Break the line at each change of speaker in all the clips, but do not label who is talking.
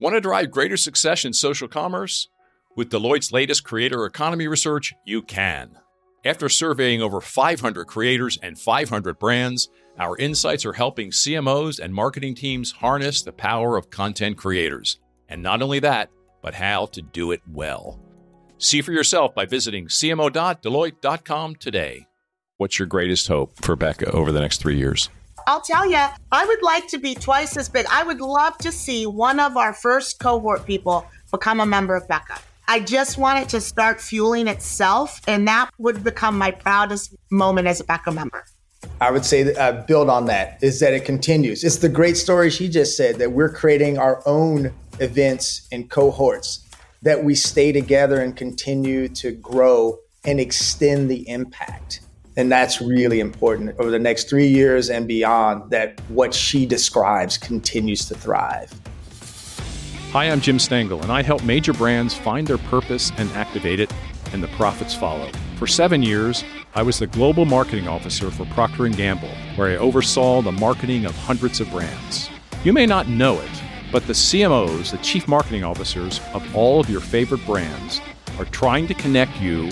Want to drive greater success in social commerce? With Deloitte's latest creator economy research, you can. After surveying over 500 creators and 500 brands, our insights are helping CMOs and marketing teams harness the power of content creators. And not only that, but how to do it well. See for yourself by visiting cmo.deloitte.com today. What's your greatest hope for BECA over the next three years?
I'll tell you, I would like to be twice as big. I would love to see one of our first cohort people become a member of BECA. I just want it to start fueling itself, and that would become my proudest moment as a BECA member.
I would say that, uh, build on that is that it continues. It's the great story she just said that we're creating our own events and cohorts that we stay together and continue to grow and extend the impact. And that's really important over the next three years and beyond that what she describes continues to thrive.
Hi, I'm Jim Stengel, and I help major brands find their purpose and activate it, and the profits follow. For seven years, I was the global marketing officer for Procter & Gamble, where I oversaw the marketing of hundreds of brands. You may not know it, but the CMOs, the chief marketing officers of all of your favorite brands, are trying to connect you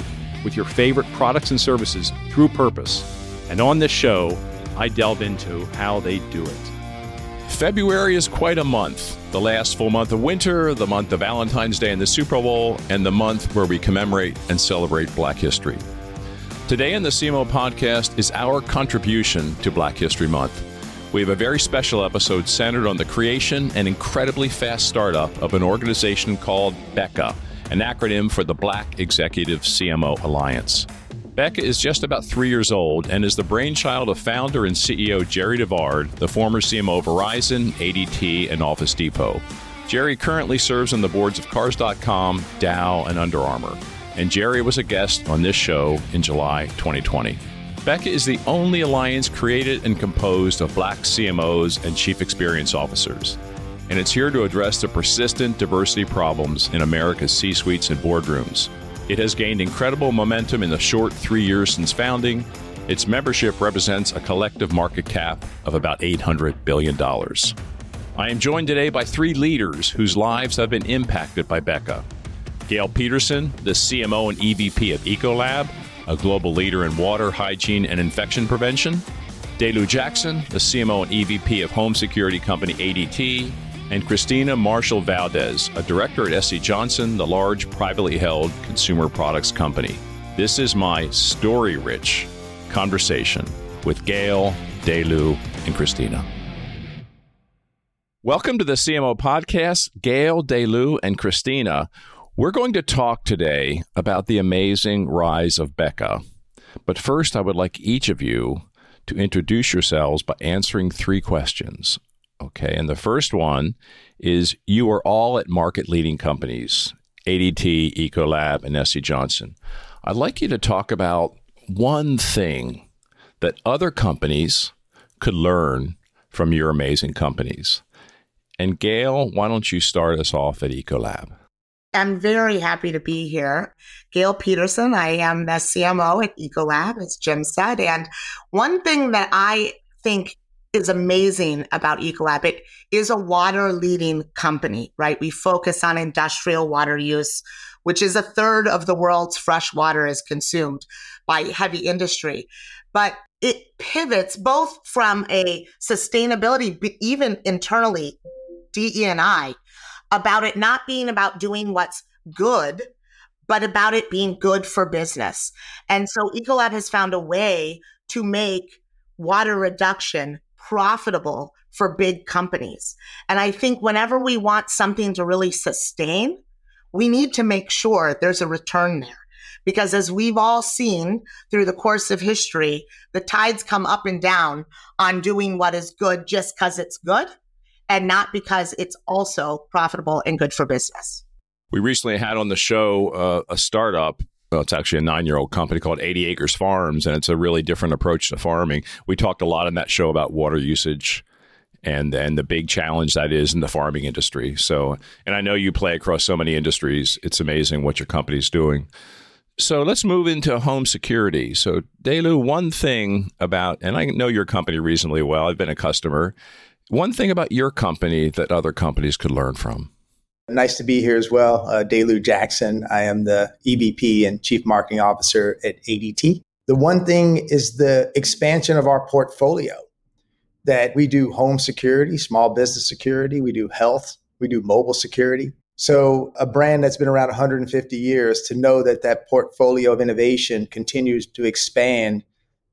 with your favorite products and services through purpose. And on this show, I delve into how they do it. February is quite a month. The last full month of winter, the month of Valentine's Day and the Super Bowl, and the month where we commemorate and celebrate Black History. Today in the CMO podcast is our contribution to Black History Month. We have a very special episode centered on the creation and incredibly fast startup of an organization called BECA an acronym for the Black Executive CMO Alliance. BECA is just about three years old and is the brainchild of founder and CEO Jerri DeVard, the former CMO of Verizon, ADT, and Office Depot. Jerri currently serves on the boards of Cars.com, Dow, and Under Armour, and Jerri was a guest on this show in July 2020. BECA is the only alliance created and composed of black CMOs and chief experience officers and it's here to address the persistent diversity problems in America's C suites and boardrooms. It has gained incredible momentum in the short three years since founding. Its membership represents a collective market cap of about $800 billion. I am joined today by three leaders whose lives have been impacted by BECA. Gail Petersen, the CMO and EVP of Ecolab, a global leader in water, hygiene, and infection prevention. DeLu Jackson, the CMO and EVP of home security company ADT, and Christina Marshall Valdez, a director at SC Johnson, the large privately held consumer products company. This is my story rich conversation with Gail, DeLu, and Christina. Welcome to the CMO podcast, Gail, DeLu, and Christina. We're going to talk today about the amazing rise of BECA. But first, I would like each of you to introduce yourselves by answering three questions. Okay. And the first one is you are all at market leading companies ADT, Ecolab, and SC Johnson. I'd like you to talk about one thing that other companies could learn from your amazing companies. And Gail, why don't you start us off at Ecolab?
I'm very happy to be here. Gail Petersen, I am the CMO at Ecolab, as Jim said. And one thing that I think is amazing about Ecolab. It is a water leading company, right? We focus on industrial water use, which is a third of the world's fresh water is consumed by heavy industry. But it pivots both from a sustainability, but even internally, DE&I, about it not being about doing what's good, but about it being good for business. And so Ecolab has found a way to make water reduction profitable for big companies. And I think whenever we want something to really sustain, we need to make sure there's a return there. Because as we've all seen through the course of history, the tides come up and down on doing what is good just because it's good and not because it's also profitable and good for business.
We recently had on the show uh, a startup well, it's actually a nine year old company called 80 Acres Farms, and it's a really different approach to farming. We talked a lot in that show about water usage and and the big challenge that is in the farming industry. So, and I know you play across so many industries. It's amazing what your company's doing. So let's move into home security. So, DeLu, one thing about, and I know your company reasonably well. I've been a customer. One thing about your company that other companies could learn from.
Nice to be here as well. Uh, DeLu Jackson. I am the EVP and Chief Marketing Officer at ADT. The one thing is the expansion of our portfolio that we do home security, small business security, we do health, we do mobile security. So, a brand that's been around 150 years to know that that portfolio of innovation continues to expand,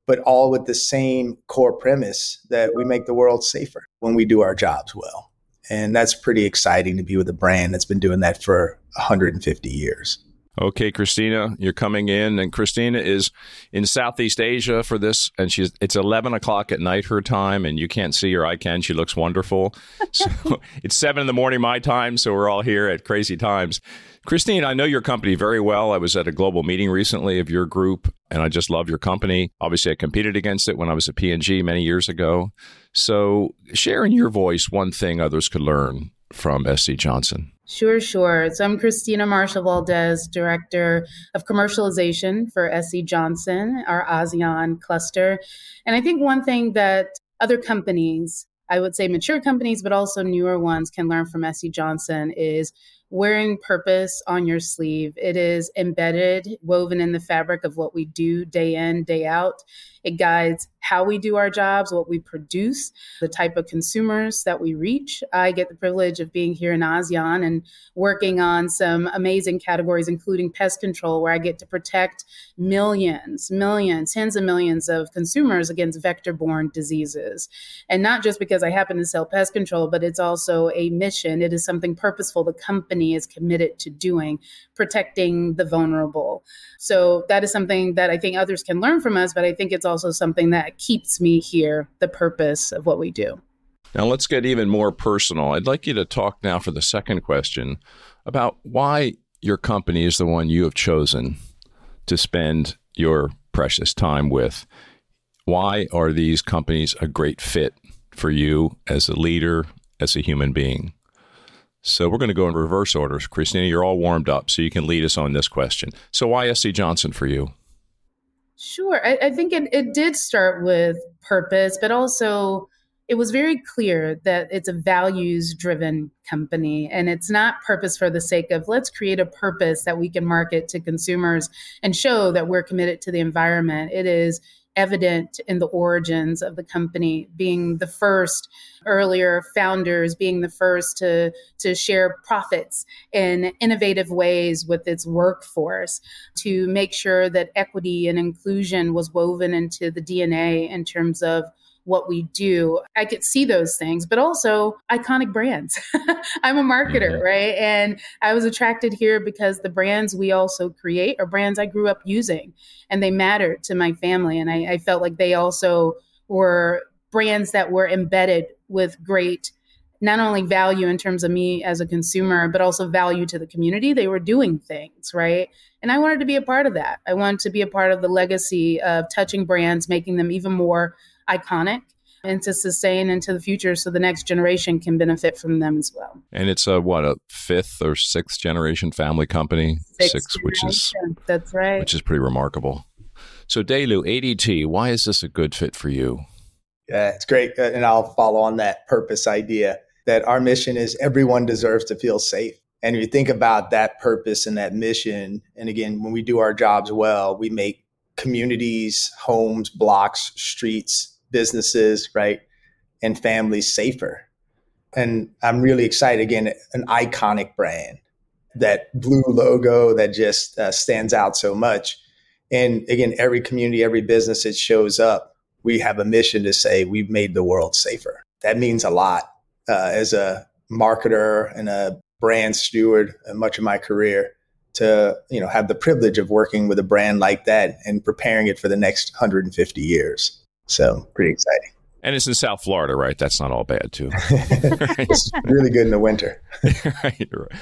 but all with the same core premise that we make the world safer when we do our jobs well. And that's pretty exciting to be with a brand that's been doing that for 150 years.
Okay, Christina, you're coming in, and Christina is in Southeast Asia for this, and she's it's 11 o'clock at night her time, and you can't see her. I can. She looks wonderful. So it's seven in the morning my time, so we're all here at crazy times. Christine, I know your company very well. I was at a global meeting recently of your group, and I just love your company. Obviously, I competed against it when I was at P&G many years ago. So, share in your voice one thing others could learn from SC Johnson.
Sure, sure. So I'm Christina Marshall Valdez, Director of Commercialization for SC Johnson, our ASEAN cluster. And I think one thing that other companies, I would say mature companies, but also newer ones can learn from SC Johnson is wearing purpose on your sleeve. It is embedded, woven in the fabric of what we do day in, day out. It guides how we do our jobs, what we produce, the type of consumers that we reach. I get the privilege of being here in ASEAN and working on some amazing categories, including pest control, where I get to protect millions, millions, tens of millions of consumers against vector borne diseases. And not just because I happen to sell pest control, but it's also a mission. It is something purposeful the company is committed to doing, protecting the vulnerable. So that is something that I think others can learn from us, but I think it's also something that keeps me here, the purpose of what we do.
Now, let's get even more personal. I'd like you to talk now for the second question about why your company is the one you have chosen to spend your precious time with. Why are these companies a great fit for you as a leader, as a human being? So we're going to go in reverse orders. Christina, you're all warmed up, so you can lead us on this question. So why SC Johnson for you?
Sure. I, I think it, it did start with purpose, but also it was very clear that it's a values driven company and it's not purpose for the sake of let's create a purpose that we can market to consumers and show that we're committed to the environment. It is evident in the origins of the company being the first earlier founders being the first to to share profits in innovative ways with its workforce to make sure that equity and inclusion was woven into the DNA in terms of what we do. I could see those things, but also iconic brands. I'm a marketer, mm-hmm. right? And I was attracted here because the brands we also create are brands I grew up using and they mattered to my family. And I, I felt like they also were brands that were embedded with great not only value in terms of me as a consumer, but also value to the community. They were doing things, right? And I wanted to be a part of that. I wanted to be a part of the legacy of touching brands, making them even more iconic and to sustain into the future so the next generation can benefit from them as well.
And it's a what a fifth or sixth generation family company,
sixth six, which is that's right,
which is pretty remarkable. So DeLu, ADT, why is this a good fit for you?
Yeah, it's great, uh, and I'll follow on that purpose idea that our mission is everyone deserves to feel safe. And if you think about that purpose and that mission, and again, when we do our jobs well, we make communities, homes, blocks, streets, businesses, right, and families safer. And I'm really excited again, an iconic brand, that blue logo that just uh, stands out so much. And again, every community, every business that shows up, we have a mission to say we've made the world safer. That means a lot uh, as a marketer and a brand steward uh, much of my career to you know have the privilege of working with a brand like that and preparing it for the next 150 years so pretty exciting.
And it's in South Florida, right? That's not all bad, too.
it's really good in the winter.
right, right.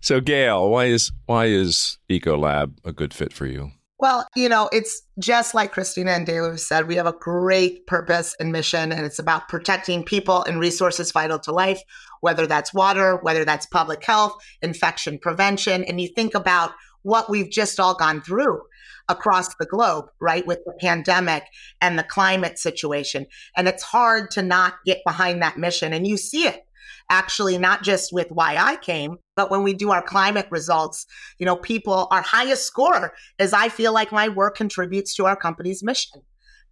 So, Gail, why is why is Ecolab a good fit for you?
Well, you know, it's just like Christina and DeLu said, we have a great purpose and mission, and it's about protecting people and resources vital to life, whether that's water, whether that's public health, infection prevention. And you think about what we've just all gone through across the globe, right, with the pandemic and the climate situation. And it's hard to not get behind that mission. And you see it actually, not just with why I came, but when we do our climate results, you know, people, our highest score is I feel like my work contributes to our company's mission.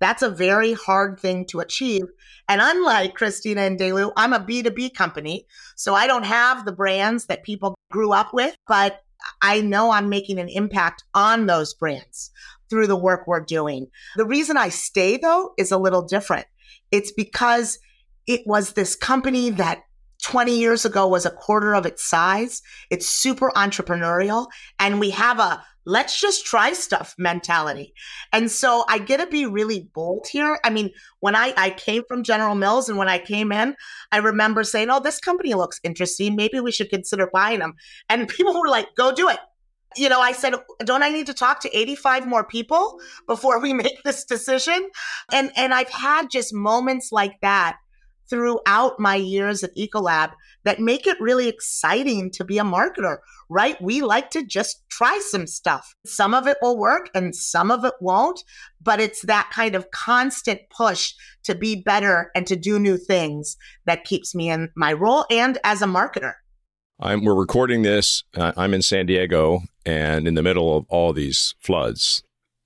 That's a very hard thing to achieve. And unlike Christina and DeLu, I'm a B2B company. So I don't have the brands that people grew up with, but I know I'm making an impact on those brands through the work we're doing. The reason I stay though is a little different. It's because it was this company that 20 years ago was a quarter of its size. It's super entrepreneurial and we have a let's just try stuff mentality. And so I get to be really bold here. I mean, when I, I came from General Mills and when I came in, I remember saying, oh, this company looks interesting. Maybe we should consider buying them. And people were like, go do it. You know, I said, don't I need to talk to 85 more people before we make this decision? And, and I've had just moments like that throughout my years at Ecolab that make it really exciting to be a marketer, right? We like to just try some stuff. Some of it will work and some of it won't, but it's that kind of constant push to be better and to do new things that keeps me in my role and as a marketer.
I'm, we're recording this. Uh, I'm in San Diego and in the middle of all these floods,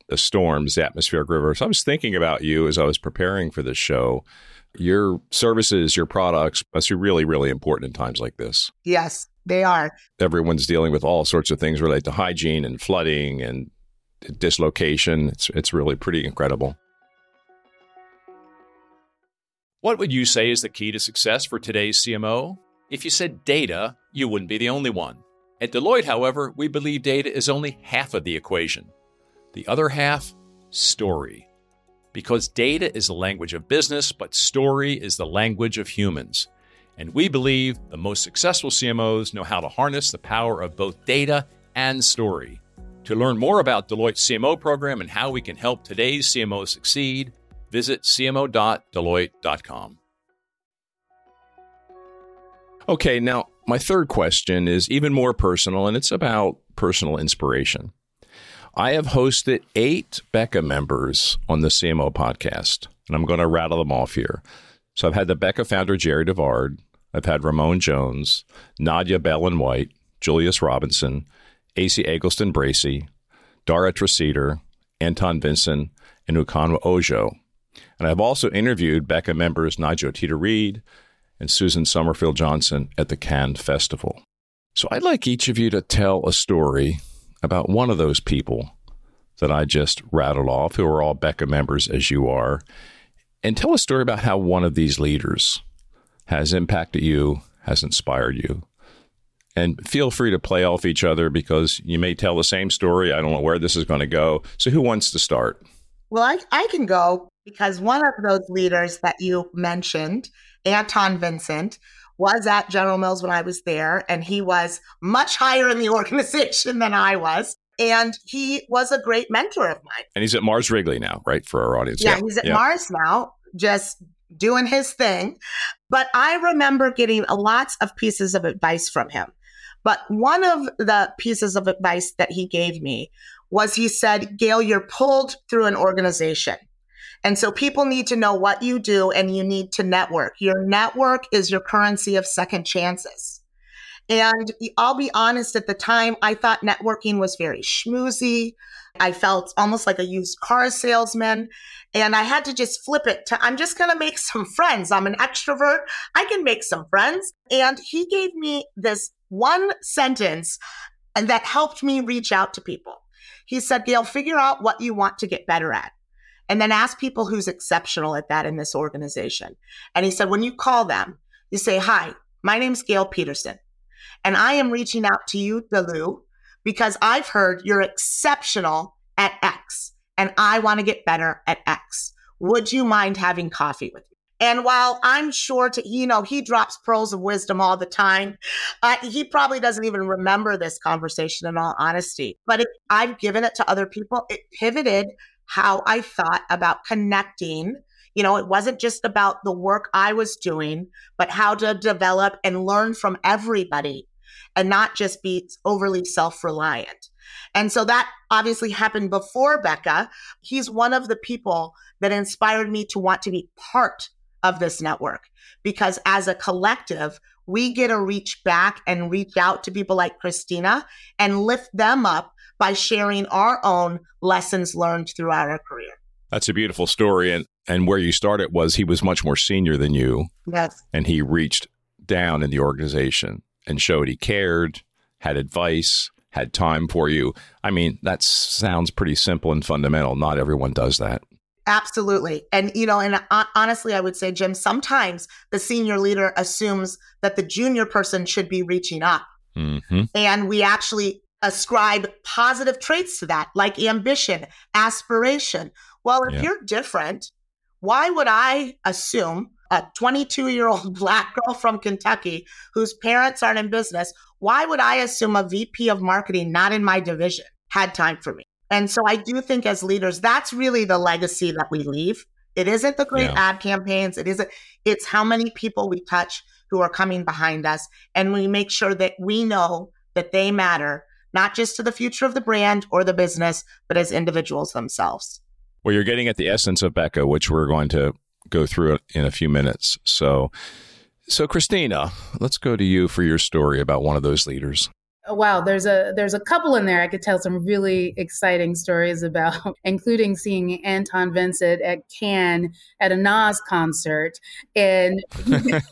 the storms, the atmospheric rivers. I was thinking about you as I was preparing for this show your services, your products must be really, really important in times like this.
Yes, they are.
Everyone's dealing with all sorts of things related to hygiene and flooding and dislocation. It's, it's really pretty incredible. What would you say is the key to success for today's CMO? If you said data, you wouldn't be the only one. At Deloitte, however, we believe data is only half of the equation. The other half, story because data is the language of business, but story is the language of humans. And we believe the most successful CMOs know how to harness the power of both data and story. To learn more about Deloitte's CMO program and how we can help today's CMOs succeed, visit cmo.deloitte.com. Okay, now my third question is even more personal, and it's about personal inspiration. I have hosted eight BECA members on the CMO podcast, and I'm going to rattle them off here. So I've had the BECA founder, Jerri DeVard. I've had Ramon Jones, Nadja Bellan White, Julius Robinson, AC Eggleston Bracey, Dara Treseder, Anton Vincent, and Ukonwa Ojo. And I've also interviewed BECA members Nigel Tita Reed and Susan Summerfield Johnson at the Cannes Festival. So I'd like each of you to tell a story about one of those people that I just rattled off, who are all BECA members as you are, and tell a story about how one of these leaders has impacted you, has inspired you. And feel free to play off each other because you may tell the same story. I don't know where this is going to go. So, who wants to start?
Well, I, I can go because one of those leaders that you mentioned, Anton Vincent, was at General Mills when I was there, and he was much higher in the organization than I was. And he was a great mentor of mine.
And he's at Mars Wrigley now, right? For our audience.
Yeah, yeah. he's at yeah. Mars now, just doing his thing. But I remember getting lots of pieces of advice from him. But one of the pieces of advice that he gave me was he said, Gail, you're pulled through an organization. And so people need to know what you do and you need to network. Your network is your currency of second chances. And I'll be honest, at the time, I thought networking was very schmoozy. I felt almost like a used car salesman. And I had to just flip it to I'm just going to make some friends. I'm an extrovert. I can make some friends. And he gave me this one sentence and that helped me reach out to people. He said, Gail, figure out what you want to get better at and then ask people who's exceptional at that in this organization. And he said, when you call them, you say, Hi, my name's Gail Petersen, and I am reaching out to you, DeLu, because I've heard you're exceptional at X, and I want to get better at X. Would you mind having coffee with me? And while I'm sure to, you know, he drops pearls of wisdom all the time, uh, he probably doesn't even remember this conversation in all honesty. But it, I've given it to other people. It pivoted how I thought about connecting. You know, it wasn't just about the work I was doing, but how to develop and learn from everybody and not just be overly self reliant. And so that obviously happened before BECA. He's one of the people that inspired me to want to be part of this network because as a collective, we get to reach back and reach out to people like Christina and lift them up by sharing our own lessons learned throughout our career.
That's a beautiful story. And, and where you started was he was much more senior than you.
Yes.
And he reached down in the organization and showed he cared, had advice, had time for you. I mean, that sounds pretty simple and fundamental. Not everyone does that.
Absolutely. And, you know, and honestly, I would say, Jim, sometimes the senior leader assumes that the junior person should be reaching up. Mm-hmm. And we actually ascribe positive traits to that, like ambition, aspiration. Well, if yeah. you're different, why would I assume a 22 year old black girl from Kentucky whose parents aren't in business, why would I assume a VP of marketing not in my division had time for me? And so I do think as leaders, that's really the legacy that we leave. It isn't the great yeah. ad campaigns. It isn't, it's how many people we touch who are coming behind us. And we make sure that we know that they matter, not just to the future of the brand or the business, but as individuals themselves.
Well, you're getting at the essence of BECA, which we're going to go through in a few minutes. So, so Christina, let's go to you for your story about one of those leaders.
Wow, there's a there's a couple in there I could tell some really exciting stories about, including seeing Anton Vincent at Cannes at a Nas concert, and
yes,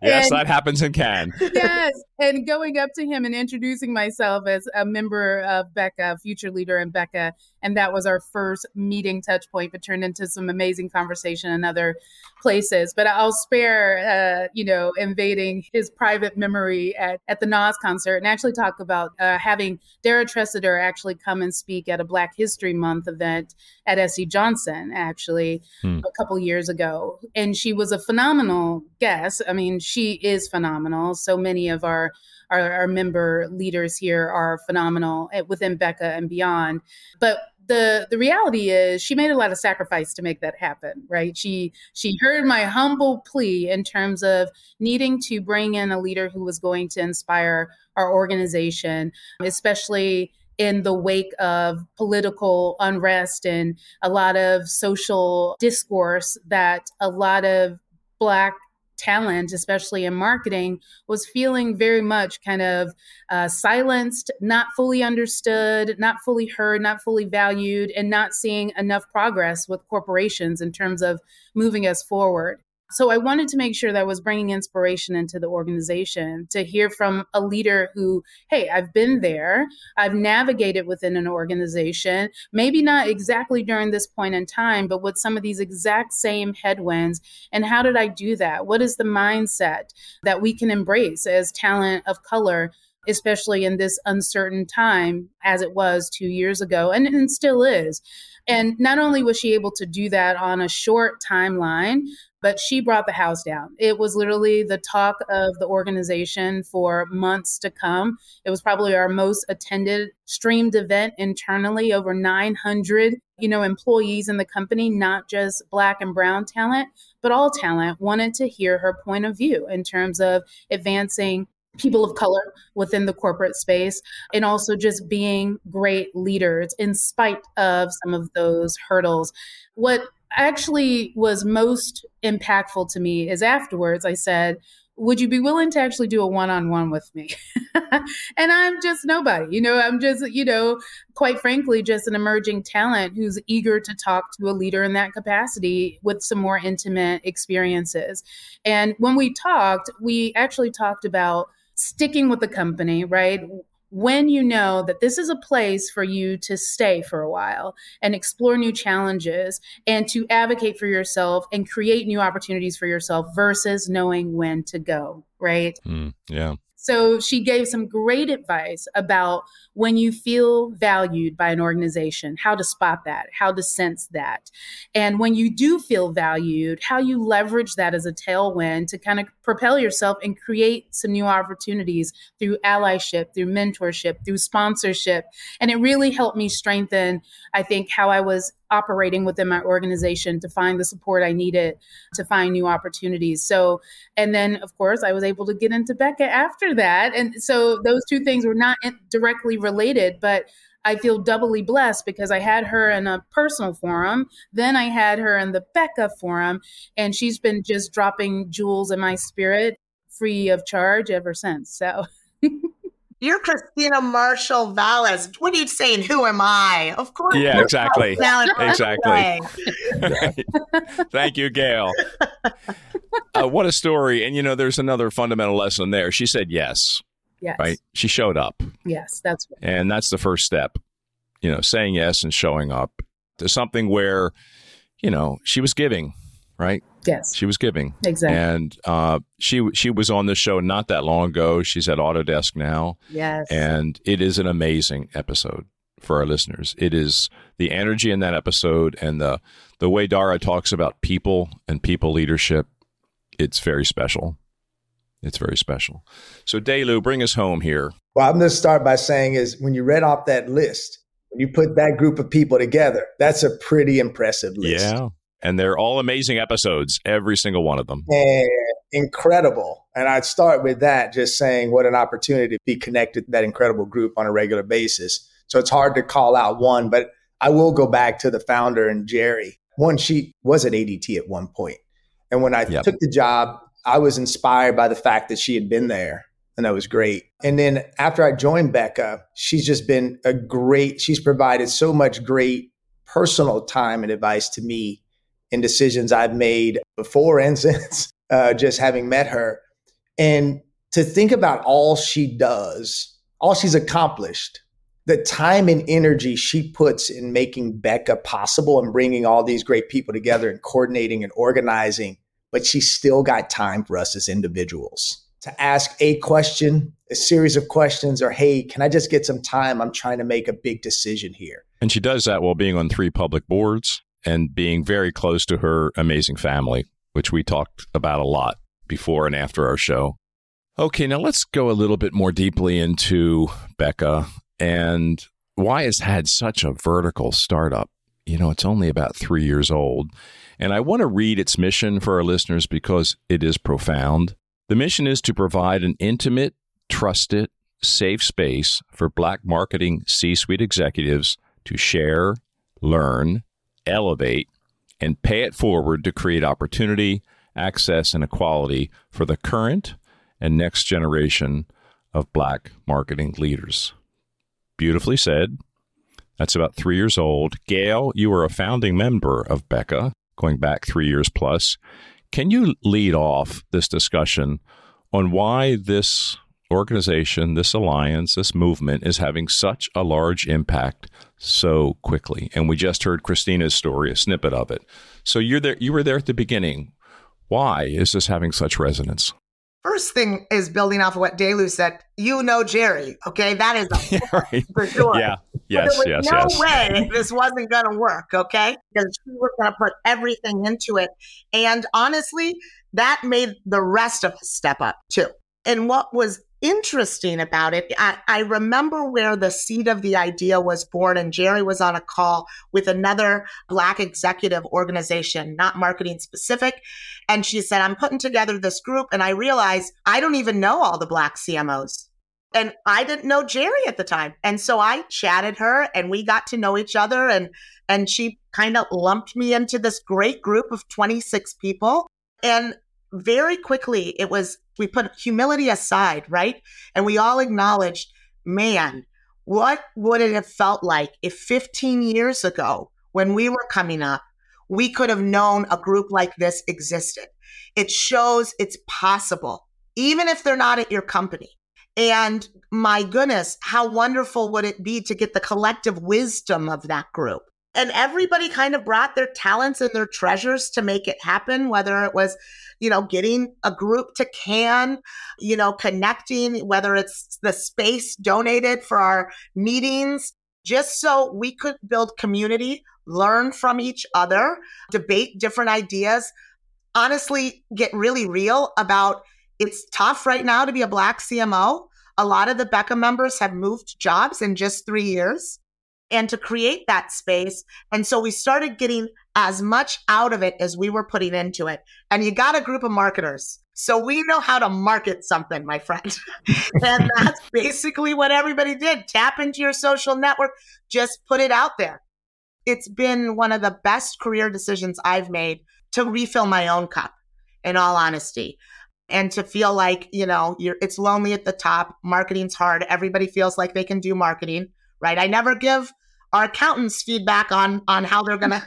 and, that happens in Cannes.
yes, and going up to him and introducing myself as a member of BECA, future leader in BECA, and that was our first meeting touch point, but turned into some amazing conversation in other places. But I'll spare, uh, you know, invading his private memory at, at the Nas concert and actually talk about uh, having Dara Treseder actually come and speak at a Black History Month event at SC Johnson, actually, hmm. a couple years ago. And she was a phenomenal guest. I mean, she is phenomenal. So many of our our, our member leaders here are phenomenal eh, within BECA and beyond. But the the reality is she made a lot of sacrifice to make that happen right she she heard my humble plea in terms of needing to bring in a leader who was going to inspire our organization especially in the wake of political unrest and a lot of social discourse that a lot of black talent, especially in marketing, was feeling very much kind of uh, silenced, not fully understood, not fully heard, not fully valued, and not seeing enough progress with corporations in terms of moving us forward. So I wanted to make sure that I was bringing inspiration into the organization to hear from a leader who, hey, I've been there, I've navigated within an organization, maybe not exactly during this point in time, but with some of these exact same headwinds. And how did I do that? What is the mindset that we can embrace as talent of color? Especially in this uncertain time, as it was two years ago, and, and still is. And not only was she able to do that on a short timeline, but she brought the house down. It was literally the talk of the organization for months to come. It was probably our most attended streamed event internally, over 900, you know, employees in the company, not just black and brown talent, but all talent wanted to hear her point of view in terms of advancing people of color within the corporate space and also just being great leaders in spite of some of those hurdles. What actually was most impactful to me is afterwards I said, would you be willing to actually do a one-on-one with me? And i'm just nobody you know i'm just you know quite frankly just an emerging talent who's eager to talk to a leader in that capacity with some more intimate experiences. And when we talked we actually talked about sticking with the company right when you know that this is a place for you to stay for a while and explore new challenges and to advocate for yourself and create new opportunities for yourself versus knowing when to go, right?
Mm, yeah.
So she gave some great advice about when you feel valued by an organization, how to spot that, how to sense that. And when you do feel valued, how you leverage that as a tailwind to kind of propel yourself and create some new opportunities through allyship, through mentorship, through sponsorship. And it really helped me strengthen, I think, how I was operating within my organization to find the support I needed to find new opportunities. So, and then of course, I was able to get into BECA after that. And so those two things were not directly related, but I feel doubly blessed because I had her in a personal forum. Then I had her in the BECA forum, and she's been just dropping jewels in my spirit free of charge ever since. So.
You're Christina Marshall Valdez. What are you saying? Who am I? Of course.
Yeah, exactly. exactly. Thank you, Gail. Uh, what a story. And, you know, there's another fundamental lesson there. She said yes.
Yes.
Right? She showed up.
Yes, that's
right. And that's the first step, you know, saying yes and showing up to something where, you know, she was giving right?
Yes,
she was giving
exactly,
and uh, she she was on the show not that long ago. She's at Autodesk now.
Yes,
and it is an amazing episode for our listeners. It is the energy in that episode and the the way Dara talks about people and people leadership. It's very special. It's very special. So, DeLu, bring us home here.
Well, I'm going to start by saying is when you read off that list, when you put that group of people together, that's a pretty impressive list.
Yeah and they're all amazing episodes, every single one of them.
And incredible. And I'd start with that, just saying what an opportunity to be connected to that incredible group on a regular basis. So it's hard to call out one, but I will go back to the founder and Jerri. One, she was at ADT at one point. And when I yep. took the job, I was inspired by the fact that she had been there. And that was great. And then after I joined BECA, she's just been a great, she's provided so much great personal time and advice to me in decisions I've made before and since uh, just having met her. And to think about all she does, all she's accomplished, the time and energy she puts in making BECA possible and bringing all these great people together and coordinating and organizing, but she's still got time for us as individuals to ask a question, a series of questions, or hey, can I just get some time? I'm trying to make a big decision here.
And she does that while being on three public boards and being very close to her amazing family, which we talked about a lot before and after our show. Okay, now let's go a little bit more deeply into BECA and why it's had such a vertical startup. You know, it's only about three years old. And I want to read its mission for our listeners because it is profound. The mission is to provide an intimate, trusted, safe space for Black marketing C suite executives to share, learn, elevate, and pay it forward to create opportunity, access, and equality for the current and next generation of black marketing leaders. Beautifully said. That's about three years old. Gail, you are a founding member of BECA, going back three years plus. Can you lead off this discussion on why this organization, this alliance, this movement is having such a large impact so quickly. And we just heard Christina's story, a snippet of it. So you're there you were there at the beginning. Why is this having such resonance?
First thing is building off of what DeLu said. You know Jerri, okay? That is a, right. for sure.
Yeah. Yes.
There was
yes.
No
yes.
way this wasn't going to work, okay? Because we were going to put everything into it, and honestly, that made the rest of us step up too. And what was interesting about it, I, I, remember where the seed of the idea was born, and Jerri was on a call with another Black executive organization, not marketing specific. And she said, I'm putting together this group, and I realized I don't even know all the Black CMOs. And I didn't know Jerri at the time. And so I chatted her and we got to know each other and and she kind of lumped me into this great group of 26 people. And very quickly it was we put humility aside right? And we all acknowledged man what would it have felt like if 15 years ago when we were coming up we could have known a group like this existed? It shows it's possible even if they're not at your company. And my goodness how wonderful would it be to get the collective wisdom of that group and everybody kind of brought their talents and their treasures to make it happen whether it was you know getting a group to can you know connecting whether it's the space donated for our meetings just so we could build community learn from each other debate different ideas honestly get really real about it's tough right now to be a black cmo a lot of the BECA members have moved jobs in just three years and to create that space. And so we started getting as much out of it as we were putting into it. And you got a group of marketers. So we know how to market something, my friend. and that's basically what everybody did. Tap into your social network, just put it out there. It's been one of the best career decisions I've made to refill my own cup, in all honesty. And to feel like, you know, it's lonely at the top, marketing's hard, everybody feels like they can do marketing, right? I never give our accountants feedback on on how they're going to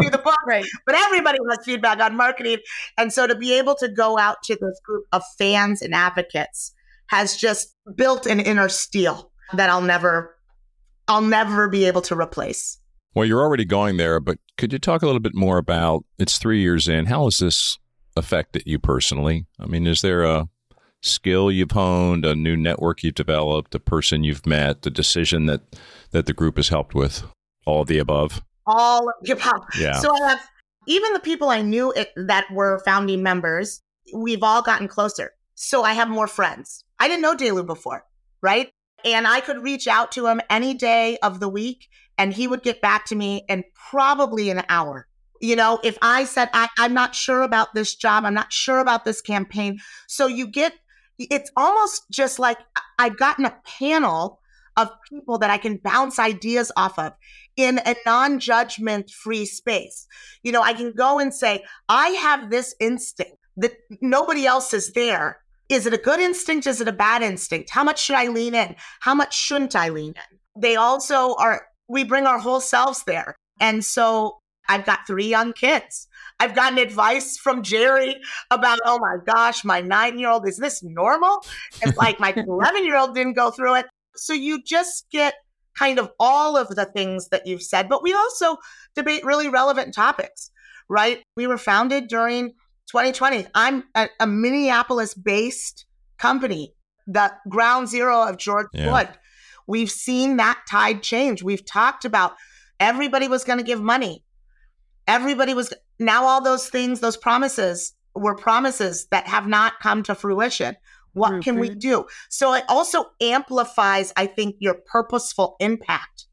do the book,
right.
but everybody wants feedback on marketing. And so to be able to go out to this group of fans and advocates has just built an inner steel that I'll never I'll never be able to replace.
Well, you're already going there, but could you talk a little bit more about it's three years in? How has this affected you personally? I mean, is there a skill you've honed, a new network you've developed, a person you've met, the decision that that the group has helped with? All of the above.
All of the above.
Yeah.
So I have even the people I knew it, that were founding members. We've all gotten closer. So I have more friends. I didn't know DeLu before, right? And I could reach out to him any day of the week and he would get back to me in probably an hour. You know, if I said, I, I'm not sure about this job, I'm not sure about this campaign. So you get, it's almost just like I've gotten a panel of people that I can bounce ideas off of in a non judgment free space. You know, I can go and say, I have this instinct that nobody else is there. Is it a good instinct? Is it a bad instinct? How much should I lean in? How much shouldn't I lean in? They also are, we bring our whole selves there. And so I've got three young kids. I've gotten advice from Jerri about, oh my gosh, my nine year old, is this normal? It's like my 11 year old didn't go through it. So you just get kind of all of the things that you've said, but we also debate really relevant topics, right? We were founded during 2020. I'm a, a Minneapolis based company, the ground zero of George yeah. Floyd. We've seen that tide change. We've talked about everybody was going to give money. Everybody was now all those things, those promises were promises that have not come to fruition. What can we do? So it also amplifies, I think, your purposeful impact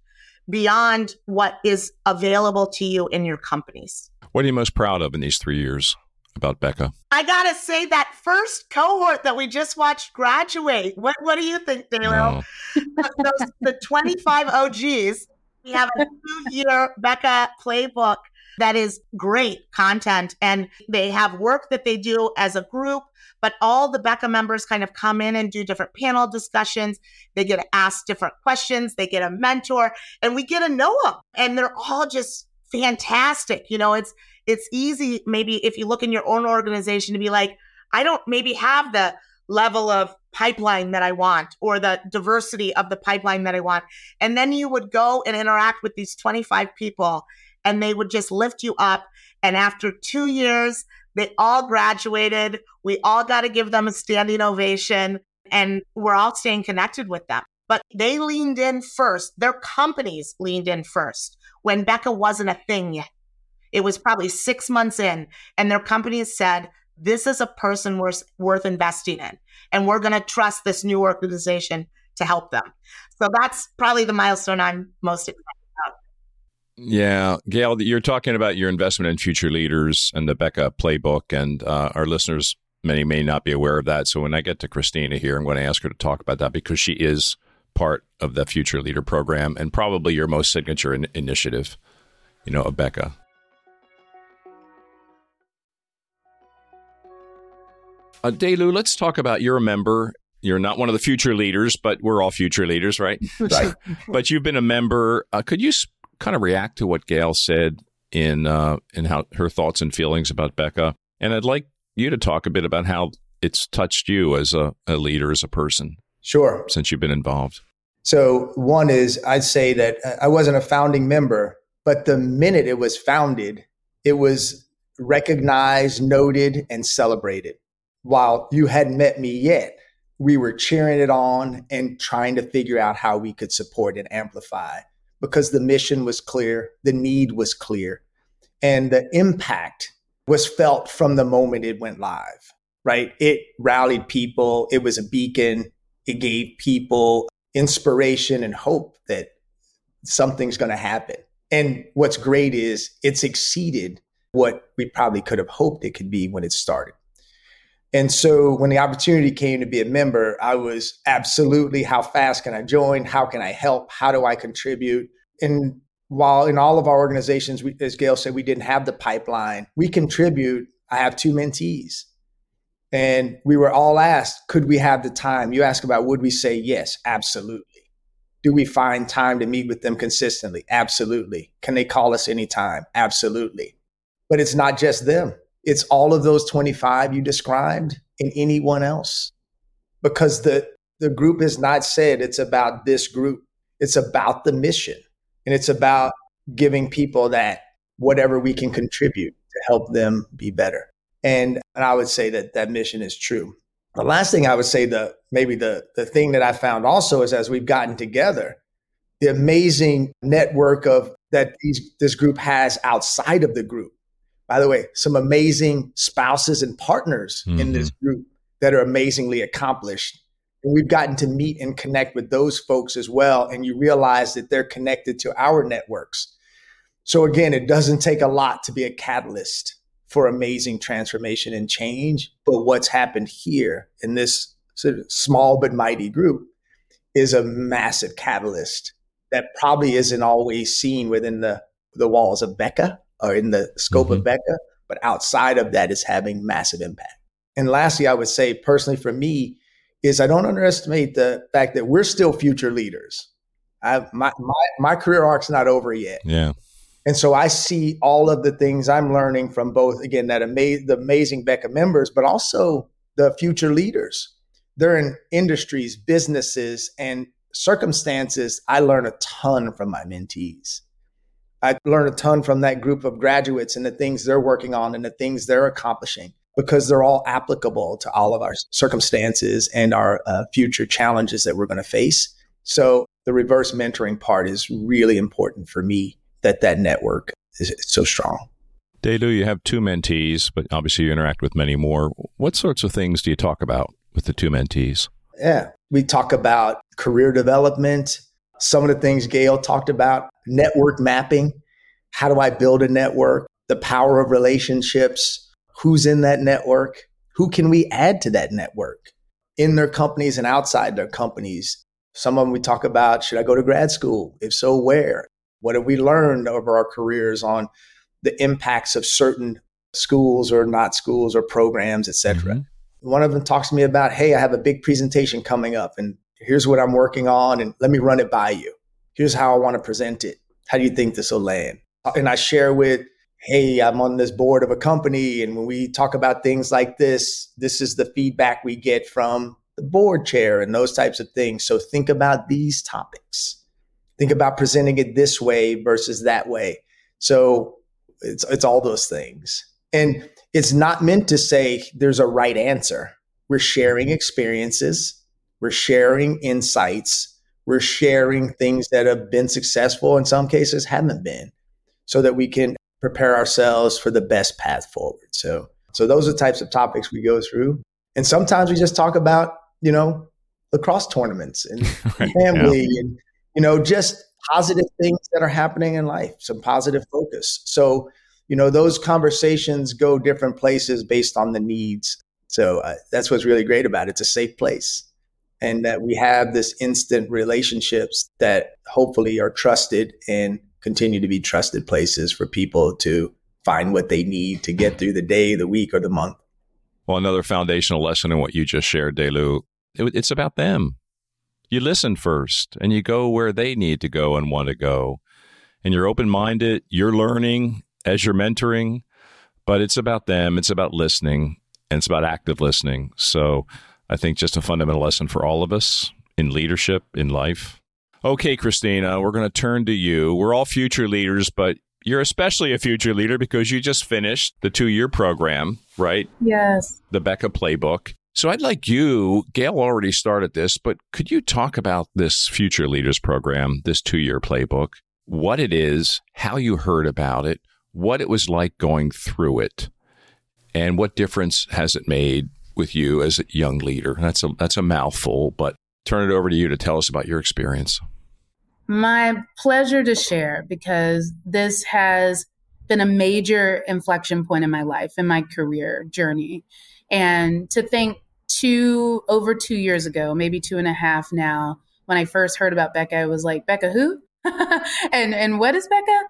beyond what is available to you in your companies.
What are you most proud of in these three years about BECA?
I gotta say that first cohort that we just watched graduate. What What do you think, Daniel? Oh. Those the twenty five OGs. We have a two year BECA playbook that is great content, and they have work that they do as a group but all the BECA members kind of come in and do different panel discussions. They get asked different questions. They get a mentor and we get to know them. And they're all just fantastic. You know, it's, it's easy maybe if you look in your own organization to be like, I don't maybe have the level of pipeline that I want or the diversity of the pipeline that I want. And then you would go and interact with these 25 people and they would just lift you up. And after two years, they all graduated. We all got to give them a standing ovation and we're all staying connected with them. But they leaned in first. Their companies leaned in first when BECA wasn't a thing yet. It was probably six months in, and their companies said, This is a person worth, worth investing in. And we're going to trust this new organization to help them. So that's probably the milestone I'm most excited
yeah, Gail, you're talking about your investment in future leaders and the BECA playbook, and uh, our listeners many may not be aware of that. So when I get to Christina here, I'm going to ask her to talk about that because she is part of the Future Leader program and probably your most signature in- initiative, you know, BECA. Uh, DeLu, let's talk about you're a member. You're not one of the future leaders, but we're all future leaders, right?
Right.
but you've been a member. Uh, could you sp- kind of react to what Gail said in uh, in how her thoughts and feelings about BECA. And I'd like you to talk a bit about how it's touched you as a, a leader, as a person.
Sure.
Since you've been involved.
So one is I'd say that I wasn't a founding member, but the minute it was founded, it was recognized, noted, and celebrated. While you hadn't met me yet, we were cheering it on and trying to figure out how we could support and amplify because the mission was clear, the need was clear, and the impact was felt from the moment it went live, right? It rallied people, it was a beacon, it gave people inspiration and hope that something's going to happen. And what's great is it's exceeded what we probably could have hoped it could be when it started. And so when the opportunity came to be a member, I was absolutely how fast can I join? How can I help? How do I contribute? And while in all of our organizations, we, as Gail said, we didn't have the pipeline, we contribute. I have two mentees. And we were all asked, could we have the time? You ask about would we say yes? Absolutely. Do we find time to meet with them consistently? Absolutely. Can they call us anytime? Absolutely. But it's not just them, it's all of those 25 you described and anyone else. Because the, the group has not said it's about this group, it's about the mission. And it's about giving people that whatever we can contribute to help them be better. And, and I would say that that mission is true. The last thing I would say, the maybe the the thing that I found also is as we've gotten together, the amazing network of that these, this group has outside of the group. By the way, some amazing spouses and partners mm-hmm. in this group that are amazingly accomplished. And we've gotten to meet and connect with those folks as well. And you realize that they're connected to our networks. So again, it doesn't take a lot to be a catalyst for amazing transformation and change. But what's happened here in this sort of small but mighty group is a massive catalyst that probably isn't always seen within the, the walls of BECA or in the scope mm-hmm. of BECA, but outside of that is having massive impact. And lastly, I would say personally for me, is I don't underestimate the fact that we're still future leaders. I, my, my, my career arc's not over yet.
Yeah.
And so I see all of the things I'm learning from both, again, that ama- the amazing BECA members, but also the future leaders. They're in industries, businesses, and circumstances. I learn a ton from my mentees. I learn a ton from that group of graduates and the things they're working on and the things they're accomplishing because they're all applicable to all of our circumstances and our uh, future challenges that we're going to face. So the reverse mentoring part is really important for me that that network is so strong.
DeLu, you have two mentees, but obviously you interact with many more. What sorts of things do you talk about with the two mentees?
Yeah, we talk about career development, some of the things Gail talked about, network mapping. How do I build a network? The power of relationships. Who's in that network? Who can we add to that network in their companies and outside their companies? Some of them we talk about should I go to grad school? If so, where? What have we learned over our careers on the impacts of certain schools or not schools or programs, et cetera? Mm-hmm. One of them talks to me about, hey, I have a big presentation coming up and here's what I'm working on and let me run it by you. Here's how I want to present it. How do you think this will land? And I share with, hey, I'm on this board of a company. And when we talk about things like this, this is the feedback we get from the board chair and those types of things. So think about these topics think about presenting it this way versus that way. So it's it's all those things. And it's not meant to say there's a right answer. We're sharing experiences, we're sharing insights, we're sharing things that have been successful in some cases haven't been so that we can prepare ourselves for the best path forward. So so those are the types of topics we go through. And sometimes we just talk about, you know, lacrosse tournaments and right, family yeah. and you know, just positive things that are happening in life, some positive focus. So, you know, those conversations go different places based on the needs. So uh, that's what's really great about it. It's a safe place. And that we have this instant relationships that hopefully are trusted and continue to be trusted places for people to find what they need to get through the day, the week, or the month.
Well, another foundational lesson in what you just shared, DeLu, it, it's about them you listen first and you go where they need to go and want to go. And you're open minded, you're learning as you're mentoring, but it's about them, it's about listening, and it's about active listening. So I think just a fundamental lesson for all of us in leadership, in life. Okay, Christina, we're going to turn to you. We're all future leaders, but you're especially a future leader because you just finished the two year program, right?
Yes.
The BECA Playbook. So I'd like you, Gail already started this, but could you talk about this Future Leaders Program, this two year playbook, what it is, how you heard about it, what it was like going through it, and what difference has it made with you as a young leader? That's a, that's a mouthful, but turn it over to you to tell us about your experience.
My pleasure to share because this has been a major inflection point in my life, in my career journey. And to think two, over two years ago, maybe two and a half now, when I first heard about BECA, I was like, BECA who? and and what is BECA?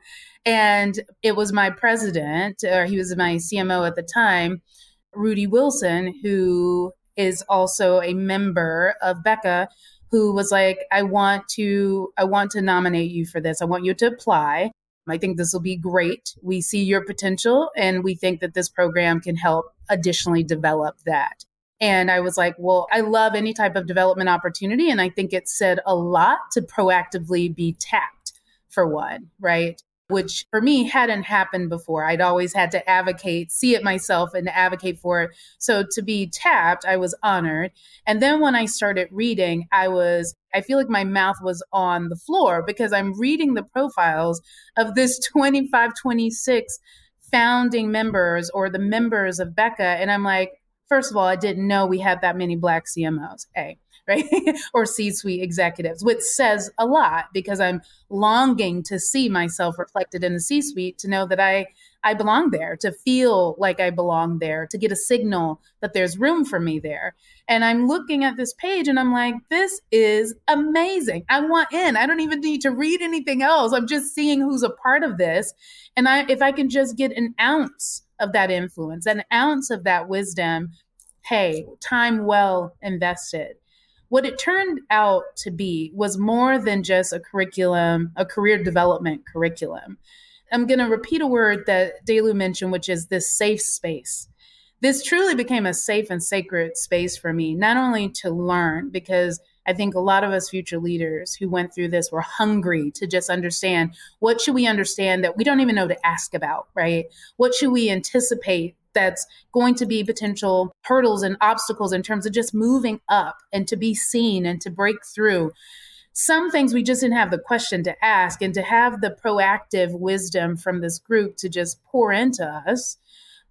And it was my president, or he was my CMO at the time, Rudy Wilson, who is also a member of BECA, who was like, I want to, I want to nominate you for this. I want you to apply. I think this will be great. We see your potential and we think that this program can help additionally develop that. And I was like, well, I love any type of development opportunity. And I think it said a lot to proactively be tapped for one, right? Which for me hadn't happened before. I'd always had to advocate, see it myself, and advocate for it. So to be tapped, I was honored. And then when I started reading, I was, I feel like my mouth was on the floor because I'm reading the profiles of this 25, 26 founding members or the members of BECA. And I'm like, first of all, I didn't know we had that many Black CMOs. A right? or C suite executives, which says a lot because I'm longing to see myself reflected in the C suite to know that I, I belong there, to feel like I belong there, to get a signal that there's room for me there. And I'm looking at this page and I'm like, this is amazing. I want in. I don't even need to read anything else. I'm just seeing who's a part of this. And I, if I can just get an ounce of that influence, an ounce of that wisdom, hey, time well invested what it turned out to be was more than just a curriculum, a career development curriculum. I'm going to repeat a word that DeLu mentioned, which is this safe space. This truly became a safe and sacred space for me, not only to learn, because I think a lot of us future leaders who went through this were hungry to just understand what should we understand that we don't even know to ask about, right? What should we anticipate that's going to be potential hurdles and obstacles in terms of just moving up and to be seen and to break through. Some things we just didn't have the question to ask, and to have the proactive wisdom from this group to just pour into us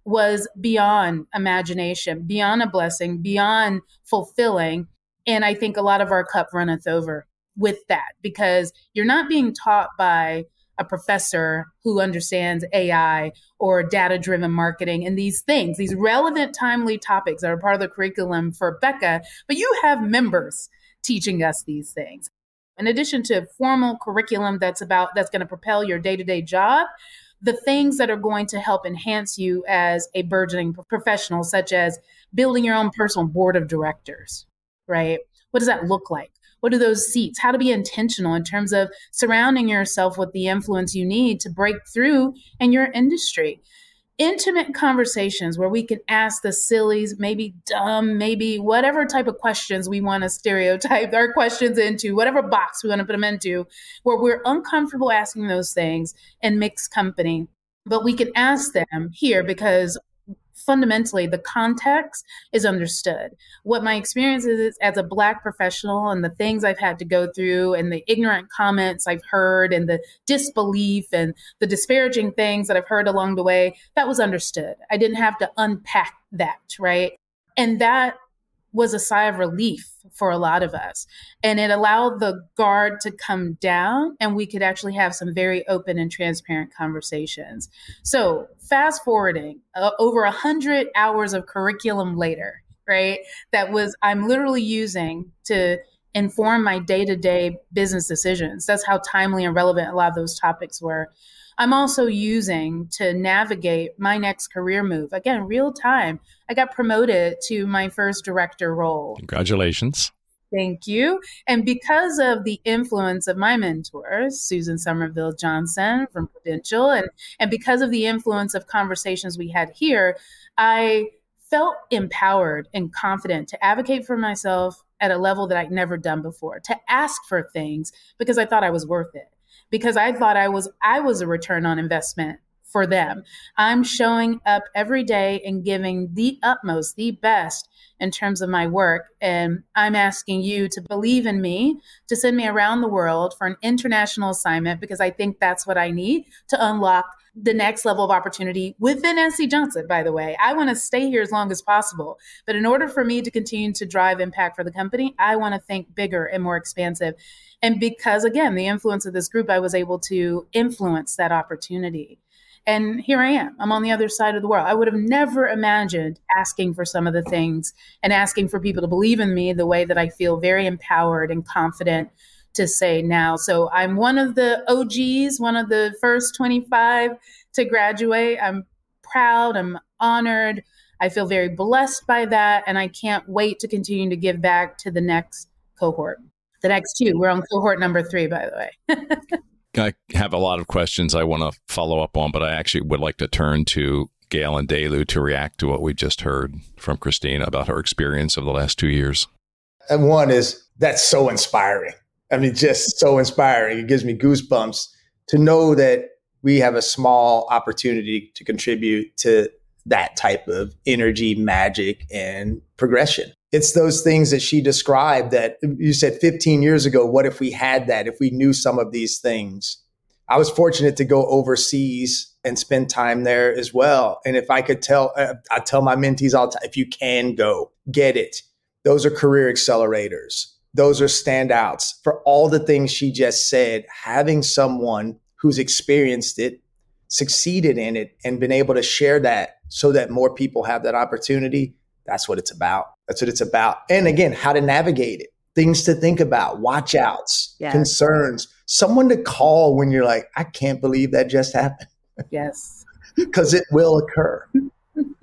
was beyond imagination, beyond a blessing, beyond fulfilling. And I think a lot of our cup runneth over with that because you're not being taught by a professor who understands AI or data driven marketing and these things, these relevant, timely topics that are part of the curriculum for BECA, but you have members teaching us these things. In addition to formal curriculum that's about that's going to propel your day-to-day job, the things that are going to help enhance you as a burgeoning professional, such as building your own personal board of directors, right? What does that look like? What are those seats? How to be intentional in terms of surrounding yourself with the influence you need to break through in your industry. Intimate conversations where we can ask the sillies, maybe dumb, maybe whatever type of questions we want to stereotype our questions into, whatever box we want to put them into, where we're uncomfortable asking those things in mixed company but we can ask them here because fundamentally the context is understood. What my experience is as a Black professional and the things I've had to go through and the ignorant comments I've heard and the disbelief and the disparaging things that I've heard along the way, that was understood. I didn't have to unpack that, right? And that was a sigh of relief for a lot of us. And it allowed the guard to come down and we could actually have some very open and transparent conversations. So, fast forwarding uh, over a hundred hours of curriculum later, right? That was, I'm literally using to inform my day to day business decisions. That's how timely and relevant a lot of those topics were. I'm also using to navigate my next career move. Again, real time. I got promoted to my first director role.
Congratulations.
Thank you. And because of the influence of my mentors, Susan Somerville Johnson from Prudential, and, and because of the influence of conversations we had here, I felt empowered and confident to advocate for myself at a level that I'd never done before, to ask for things because I thought I was worth it because I thought I was I was a return on investment for them. I'm showing up every day and giving the utmost, the best in terms of my work. And I'm asking you to believe in me, to send me around the world for an international assignment, because I think that's what I need to unlock the next level of opportunity within SC Johnson, by the way. I want to stay here as long as possible. But in order for me to continue to drive impact for the company, I want to think bigger and more expansive. And because, again, the influence of this group, I was able to influence that opportunity. And here I am. I'm on the other side of the world. I would have never imagined asking for some of the things and asking for people to believe in me the way that I feel very empowered and confident to say now. So I'm one of the OGs, one of the first 25 to graduate. I'm proud, I'm honored. I feel very blessed by that. And I can't wait to continue to give back to the next cohort. The next two. We're on cohort number three, by the way.
I have a lot of questions I want to follow up on, but I actually would like to turn to Gail and DeLu to react to what we just heard from Christina about her experience of the last two years.
And one is that's so inspiring. I mean, just so inspiring. It gives me goosebumps to know that we have a small opportunity to contribute to that type of energy, magic, and progression. It's those things that she described that you said 15 years ago. What if we had that? If we knew some of these things? I was fortunate to go overseas and spend time there as well. And if I could tell, uh, I tell my mentees all the time if you can go, get it. Those are career accelerators those are standouts for all the things she just said. Having someone who's experienced it, succeeded in it, and been able to share that so that more people have that opportunity, that's what it's about. That's what it's about. And again, how to navigate it, things to think about, watch outs, yes. concerns, someone to call when you're like, I can't believe that just happened.
Yes.
Because it will occur.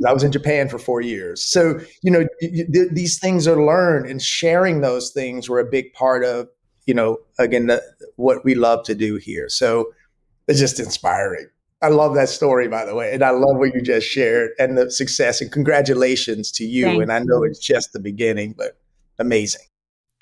I was in Japan for four years. So, you know, th- these things are learned and sharing those things were a big part of, you know, again, the, what we love to do here. So it's just inspiring. I love that story, by the way. And I love what you just shared and the success and congratulations to you. Thank and I know it's just the beginning, but amazing.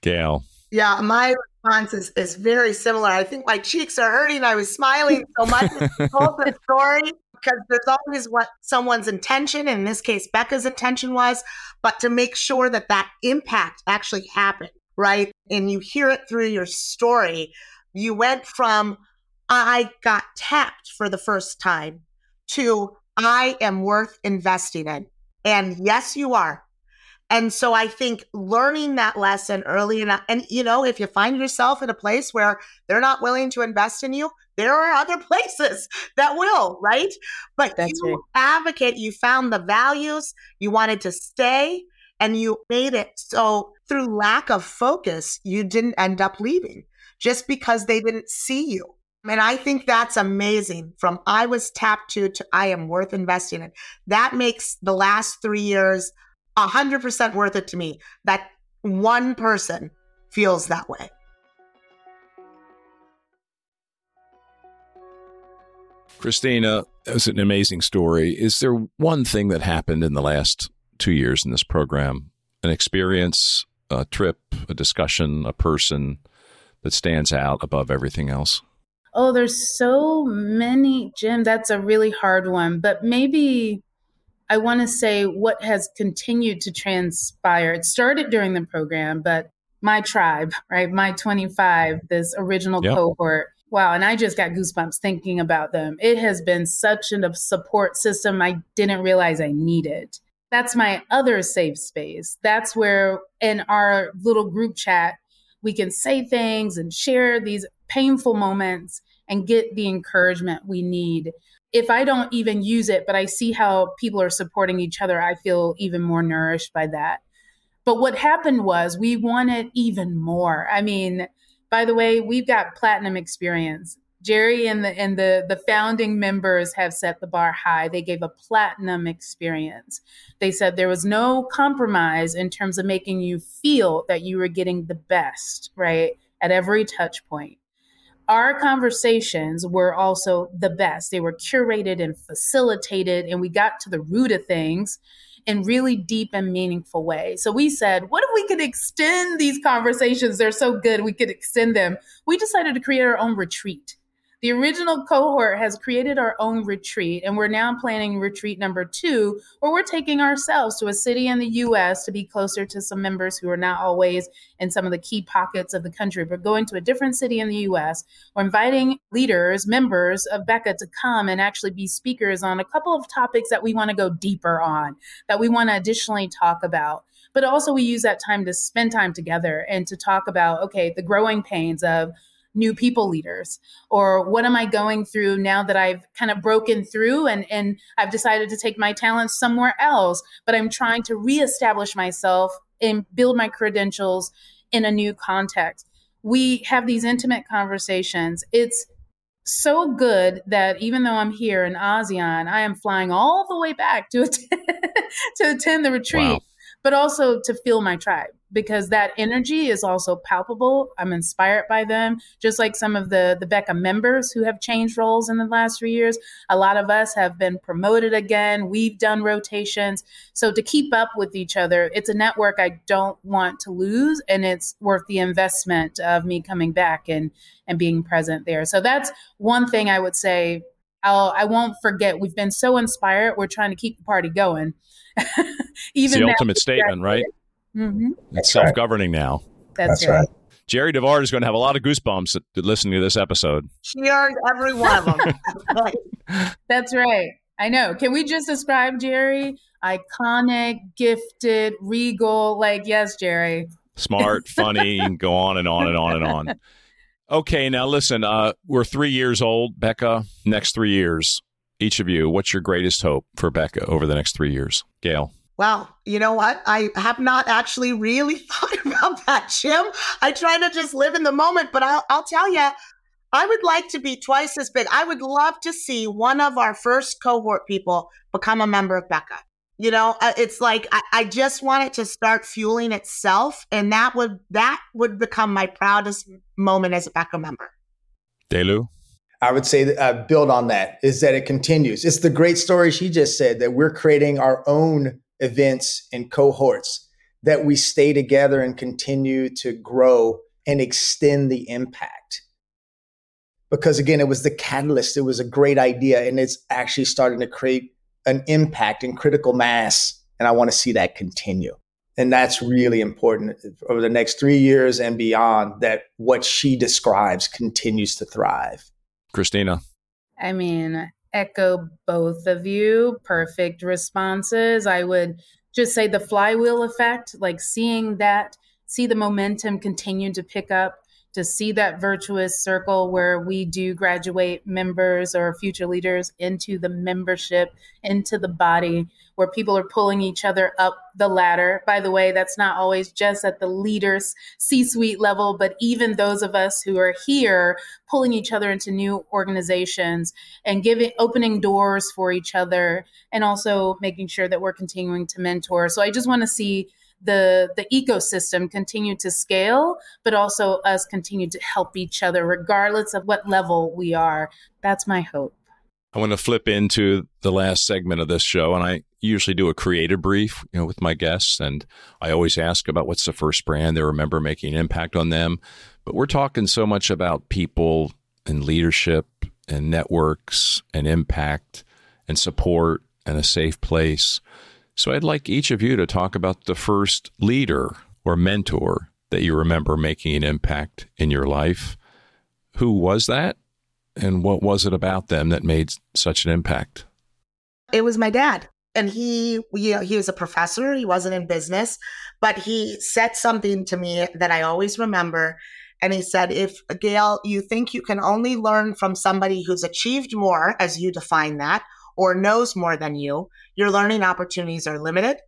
Gail.
Yeah, my response is, is very similar. I think my cheeks are hurting. I was smiling so much. told the story because there's always what someone's intention, in this case, BECA's intention was, but to make sure that that impact actually happened, right? And you hear it through your story. You went from, I got tapped for the first time to, I am worth investing in. And yes, you are. And so I think learning that lesson early enough, and you know, if you find yourself in a place where they're not willing to invest in you, there are other places that will, right? But That's you right. advocate, you found the values, you wanted to stay, and you made it so through lack of focus, you didn't end up leaving just because they didn't see you. And I think that's amazing. From I was tapped to to I am worth investing in. That makes the last three years 100% worth it to me that one person feels that way.
Christina, was an amazing story. Is there one thing that happened in the last two years in this program, an experience, a trip, a discussion, a person that stands out above everything else?
Oh, there's so many, Jim. That's a really hard one. But maybe I want to say what has continued to transpire. It started during the program, but my tribe, right? My 25, this original yep. cohort. Wow. And I just got goosebumps thinking about them. It has been such a support system I didn't realize I needed. That's my other safe space. That's where in our little group chat, we can say things and share these painful moments and get the encouragement we need if I don't even use it, but I see how people are supporting each other, I feel even more nourished by that. But what happened was we wanted even more. I mean, by the way, we've got platinum experience. Jerri and the and the the founding members have set the bar high. They gave a platinum experience. They said there was no compromise in terms of making you feel that you were getting the best, right? At every touch point our conversations were also the best. They were curated and facilitated, and we got to the root of things in really deep and meaningful ways. So we said, what if we could extend these conversations? They're so good, we could extend them. We decided to create our own retreat. The original cohort has created our own retreat, and we're now planning retreat number two, where we're taking ourselves to a city in the US to be closer to some members who are not always in some of the key pockets of the country. We're going to a different city in the US. We're inviting leaders, members of BECA to come and actually be speakers on a couple of topics that we want to go deeper on, that we want to additionally talk about but also we use that time to spend time together and to talk about okay the growing pains of new people leaders? Or what am i going through now that i've kind of broken through and and i've decided to take my talents somewhere else but i'm trying to reestablish myself and build my credentials in a new context? We have these intimate conversations. It's so good that even though I'm here in ASEAN, I am flying all the way back to attend, to attend the retreat. Wow. but also to feel my tribe because that energy is also palpable. I'm inspired by them, just like some of the the BECA members who have changed roles in the last three years. A lot of us have been promoted again. We've done rotations. So to keep up with each other, it's a network I don't want to lose, and it's worth the investment of me coming back and and being present there. So that's one thing I would say. I'll, I won't forget. We've been so inspired. We're trying to keep the party going.
Even it's the ultimate statement, right? Mm-hmm. It's self governing now.
That's, That's right. right.
Jerri DeVard is going to have a lot of goosebumps listening to this episode.
She earned every one of them.
That's right. I know. Can we just describe Jerri? Iconic, gifted, regal. Like, yes, Jerri.
Smart, funny, go on and on and on and on. Okay, now listen, uh, we're three years old. BECA, next three years, each of you, what's your greatest hope for BECA over the next three years? Gail.
Well, you know what? I have not actually really thought about that, Jim. I try to just live in the moment, but I'll, I'll tell you, I would like to be twice as big. I would love to see one of our first cohort people become a member of BECA. You know, uh, it's like I, I just want it to start fueling itself, and that would that would become my proudest moment as a BECA member.
DeLu.
I would say that, uh, build on that is that it continues. It's the great story she just said that we're creating our own events and cohorts that we stay together and continue to grow and extend the impact. Because again, it was the catalyst. It was a great idea and it's actually starting to create an impact and critical mass. And I want to see that continue. And that's really important over the next three years and beyond that what she describes continues to thrive.
Christina?
I mean, echo both of you. Perfect responses. I would just say the flywheel effect, like seeing that, see the momentum continue to pick up to see that virtuous circle where we do graduate members or future leaders into the membership, into the body, where people are pulling each other up the ladder. By the way, that's not always just at the leaders C suite level, but even those of us who are here pulling each other into new organizations and giving opening doors for each other and also making sure that we're continuing to mentor. So I just want to see the the ecosystem continue to scale, but also us continue to help each other, regardless of what level we are. That's my hope.
I want to flip into the last segment of this show, and I usually do a creative brief, you know, with my guests, and I always ask about what's the first brand they remember making an impact on them. But we're talking so much about people and leadership and networks and impact and support and a safe place. So I'd like each of you to talk about the first leader or mentor that you remember making an impact in your life. Who was that? And what was it about them that made such an impact?
It was my dad. And he, you know, he was a professor. He wasn't in business, but he said something to me that I always remember. And he said, if Gail, you think you can only learn from somebody who's achieved more, as you define that, or knows more than you, your learning opportunities are limited.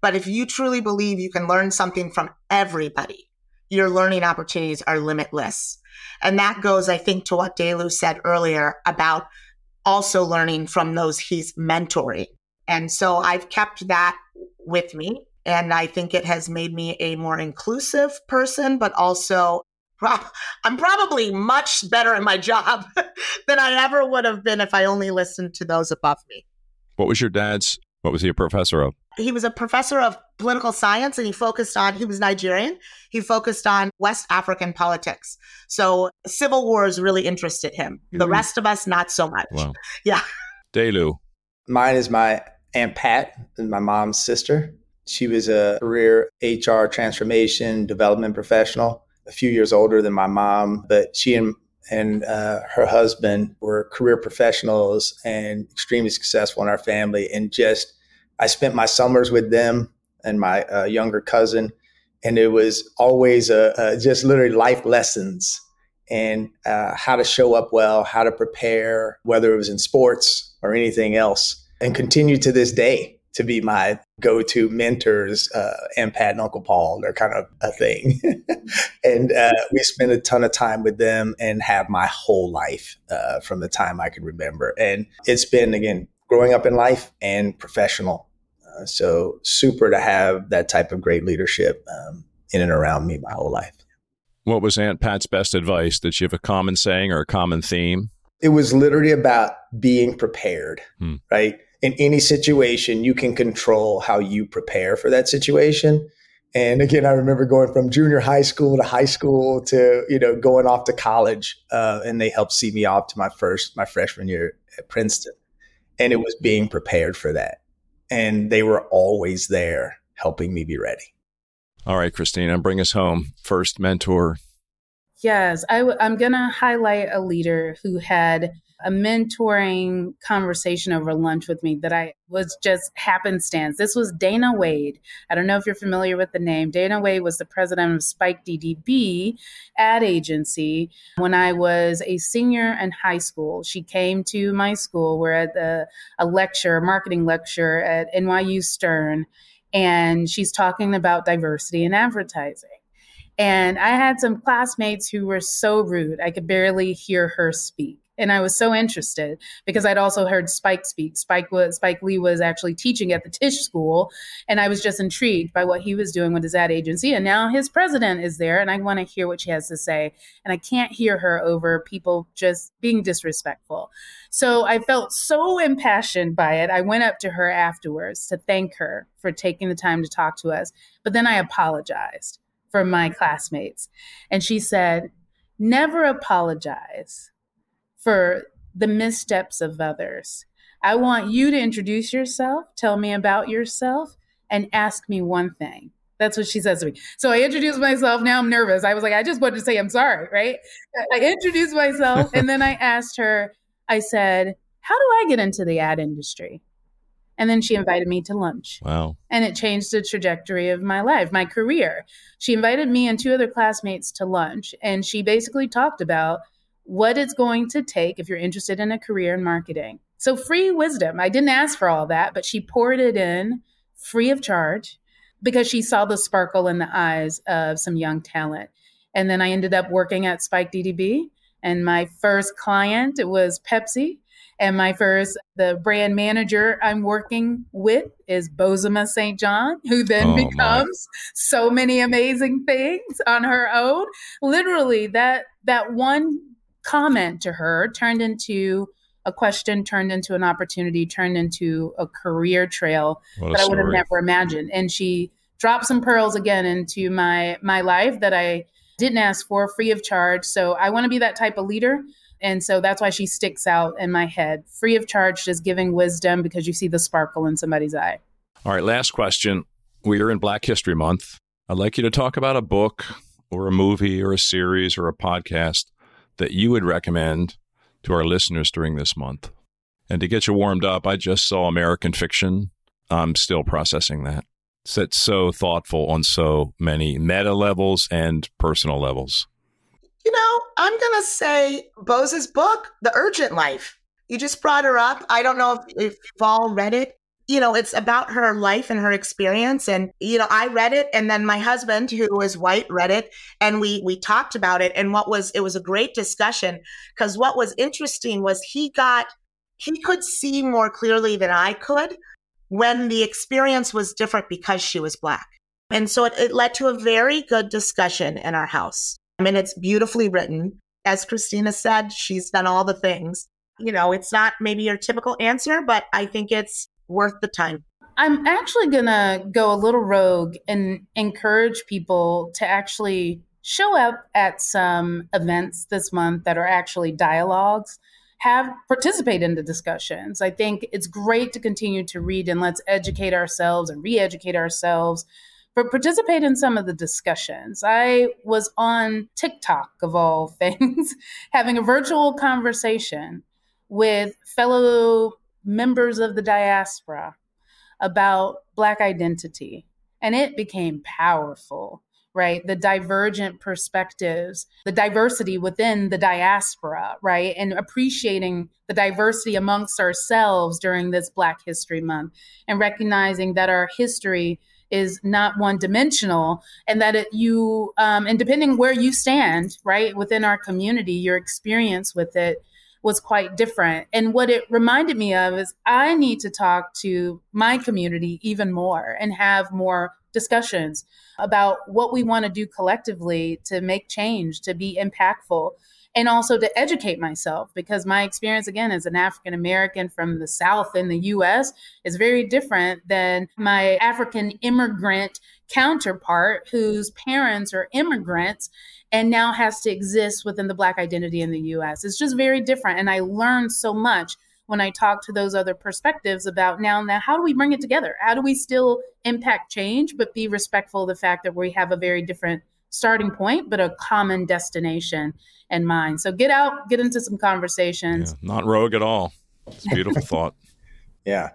But if you truly believe you can learn something from everybody, your learning opportunities are limitless. And that goes, I think, to what DeLu said earlier about also learning from those he's mentoring. And so I've kept that with me. And I think it has made me a more inclusive person, but also I'm probably much better at my job than I ever would have been if I only listened to those above me.
What was your dad's? What was he a professor of?
He was a professor of political science and he focused on, he was Nigerian. He focused on West African politics. So civil wars really interested him. The mm. rest of us, not so much. Wow. Yeah.
DeLu.
Mine is my Aunt Pat, my mom's sister. She was a career HR transformation development professional, a few years older than my mom, but she and and uh, her husband were career professionals and extremely successful in our family. And just, I spent my summers with them and my uh, younger cousin, and it was always a, a just literally life lessons and uh, how to show up well, how to prepare, whether it was in sports or anything else, and continue to this day to be my go-to mentors uh, and Pat and Uncle Paul. They're kind of a thing, and uh, we spend a ton of time with them and have my whole life uh, from the time I can remember. And it's been again growing up in life and professional. Uh, so super to have that type of great leadership um, in and around me my whole life.
What was Aunt Pat's best advice? Did she have a common saying or a common theme?
It was literally about being prepared, hmm. right? In any situation, you can control how you prepare for that situation. And again, I remember going from junior high school to high school to you know going off to college, uh, and they helped see me off to my first my freshman year at Princeton, and it was being prepared for that, and they were always there helping me be ready.
All right, Christina, bring us home. First mentor.
Yes, i w- I'm going to highlight a leader who had a mentoring conversation over lunch with me that I was just happenstance. This was Dana Wade. I don't know if you're familiar with the name. Dana Wade was the president of Spike DDB ad agency when I was a senior in high school. She came to my school. We're at the, a lecture, a marketing lecture at NYU Stern, and she's talking about diversity in advertising. And I had some classmates who were so rude, I could barely hear her speak and I was so interested because I'd also heard Spike speak. Spike was Spike Lee was actually teaching at the Tisch School, and I was just intrigued by what he was doing with his ad agency. And now his president is there, and I want to hear what she has to say. And I can't hear her over people just being disrespectful. So I felt so impassioned by it. I went up to her afterwards to thank her for taking the time to talk to us, but then I apologized for my classmates, and she said, "Never apologize." For the missteps of others. I want you to introduce yourself, tell me about yourself, and ask me one thing. That's what she says to me. So I introduced myself. Now I'm nervous. I was like, I just wanted to say I'm sorry, right? I introduced myself and then I asked her, I said, How do I get into the ad industry? And then she invited me to lunch.
Wow.
And it changed the trajectory of my life, my career. She invited me and two other classmates to lunch. And she basically talked about what it's going to take if you're interested in a career in marketing. So, free wisdom. I didn't ask for all that, but she poured it in free of charge because she saw the sparkle in the eyes of some young talent. And then I ended up working at Spike DDB. And my first client was Pepsi. And my first, the brand manager I'm working with is Bozoma St. John, who then oh, becomes my. so many amazing things on her own. Literally, that that one comment to her turned into a question, turned into an opportunity, turned into a career trail that I would have never imagined. And she dropped some pearls again into my my life that I didn't ask for, free of charge. So I want to be that type of leader. And so that's why she sticks out in my head, free of charge, just giving wisdom because you see the sparkle in somebody's eye.
All right, last question. We are in Black History Month. I'd like you to talk about a book or a movie or a series or a podcast that you would recommend to our listeners during this month? And to get you warmed up, I just saw American Fiction. I'm still processing that. It's so thoughtful on so many meta levels and personal levels.
You know, I'm going to say Bose's book, The Urgent Life. You just brought her up. I don't know if, if you've all read it you know, it's about her life and her experience. And, you know, I read it and then my husband, who is white, read it and we, we talked about it. And what was, it was a great discussion because what was interesting was he got, he could see more clearly than I could when the experience was different because she was black. And so it, it led to a very good discussion in our house. I mean, it's beautifully written. As Christina said, she's done all the things. You know, it's not maybe your typical answer, but I think it's worth the time.
I'm actually going to go a little rogue and encourage people to actually show up at some events this month that are actually dialogues have participate in the discussions. I think it's great to continue to read and let's educate ourselves and re-educate ourselves, but participate in some of the discussions. I was on TikTok of all things, having a virtual conversation with fellow members of the diaspora about Black identity. And it became powerful right? The divergent perspectives, the diversity within the diaspora, right? And appreciating the diversity amongst ourselves during this Black History Month and recognizing that our history is not one dimensional and that it, you, um, and depending where you stand, right, within our community, your experience with it was quite different. And what it reminded me of is I need to talk to my community even more and have more discussions about what we want to do collectively to make change, to be impactful, and also to educate myself because my experience, again, as an African American from the South in the US is very different than my African immigrant counterpart whose parents are immigrants and now has to exist within the Black identity in the US. It's just very different. And I learned so much when I talk to those other perspectives about now, now, how do we bring it together? How do we still impact change, but be respectful of the fact that we have a very different starting point, but a common destination in mind? So get out, get into some conversations.
Yeah, not rogue at all. It's a beautiful thought.
Yeah.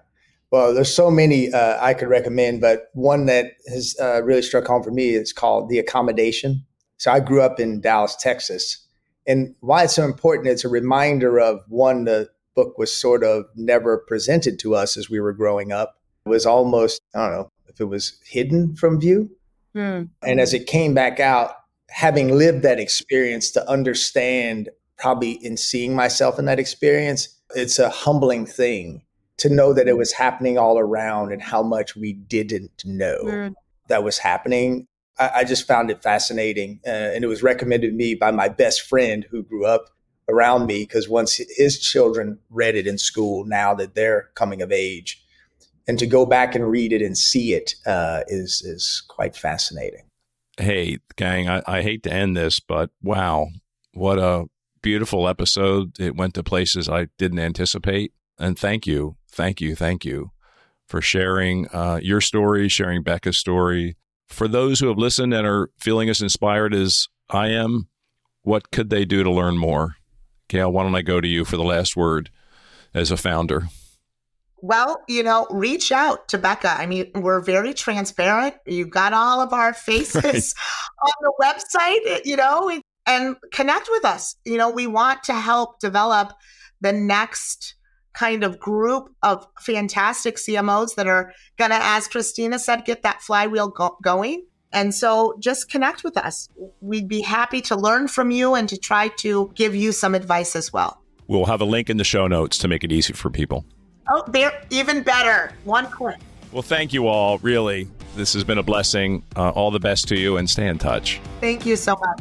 Well, there's so many uh, I could recommend, but one that has uh, really struck home for me is called The Accommodation. So I grew up in Dallas, Texas. And why it's so important, it's a reminder of one, the book was sort of never presented to us as we were growing up. It was almost, I don't know if it was hidden from view. Mm. And as it came back out, having lived that experience to understand, probably in seeing myself in that experience, it's a humbling thing to know that it was happening all around and how much we didn't know mm. that was happening. I, I, just found it fascinating. Uh, and it was recommended to me by my best friend who grew up around me because once his children read it in school, now that they're coming of age, and to go back and read it and see it uh, is is quite fascinating.
Hey, gang, I, I hate to end this, but wow, what a beautiful episode! It went to places I didn't anticipate, and thank you, thank you, thank you for sharing uh, your story, sharing BECA's story. For those who have listened and are feeling as inspired as I am, what could they do to learn more? Gail, why don't I go to you for the last word as a founder?
Well, you know, reach out to BECA. I mean, we're very transparent. You've got all of our faces right. on the website, you know, and connect with us. You know, we want to help develop the next kind of group of fantastic CMOs that are going to, as Christina said, get that flywheel go- going. And so just connect with us. We'd be happy to learn from you and to try to give you some advice as well.
We'll have a link in the show notes to make it easy for people.
Oh, there, even better. One click.
Well, thank you all. Really, this has been a blessing. Uh, all the best to you and stay in touch.
Thank you so much.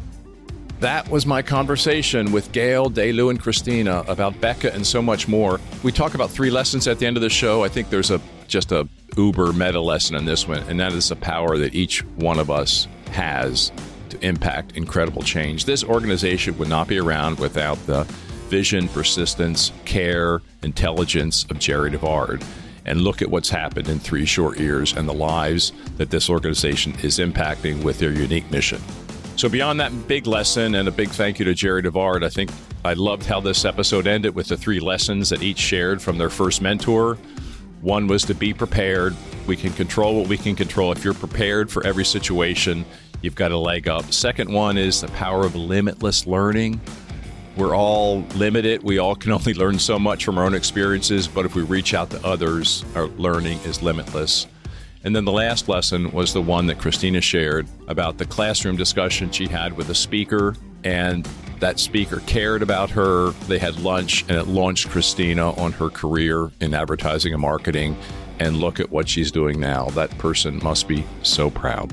That was my conversation with Gail, DeLu, and Christina about BECA and so much more. We talk about three lessons at the end of the show. I think there's a just a uber meta lesson in this one, and that is the power that each one of us has to impact incredible change. This organization would not be around without the vision, persistence, care, intelligence of Jerri DeVard. And look at what's happened in three short years and the lives that this organization is impacting with their unique mission. So, beyond that big lesson and a big thank you to Jerri DeVard, I think I loved how this episode ended with the three lessons that each shared from their first mentor one was to be prepared. We can control what we can control. If you're prepared for every situation, you've got a leg up. Second one is the power of limitless learning. We're all limited. We all can only learn so much from our own experiences, but if we reach out to others, our learning is limitless. And then the last lesson was the one that Christina shared about the classroom discussion she had with a speaker and that speaker cared about her. They had lunch, and it launched Christina on her career in advertising and marketing. And look at what she's doing now. That person must be so proud.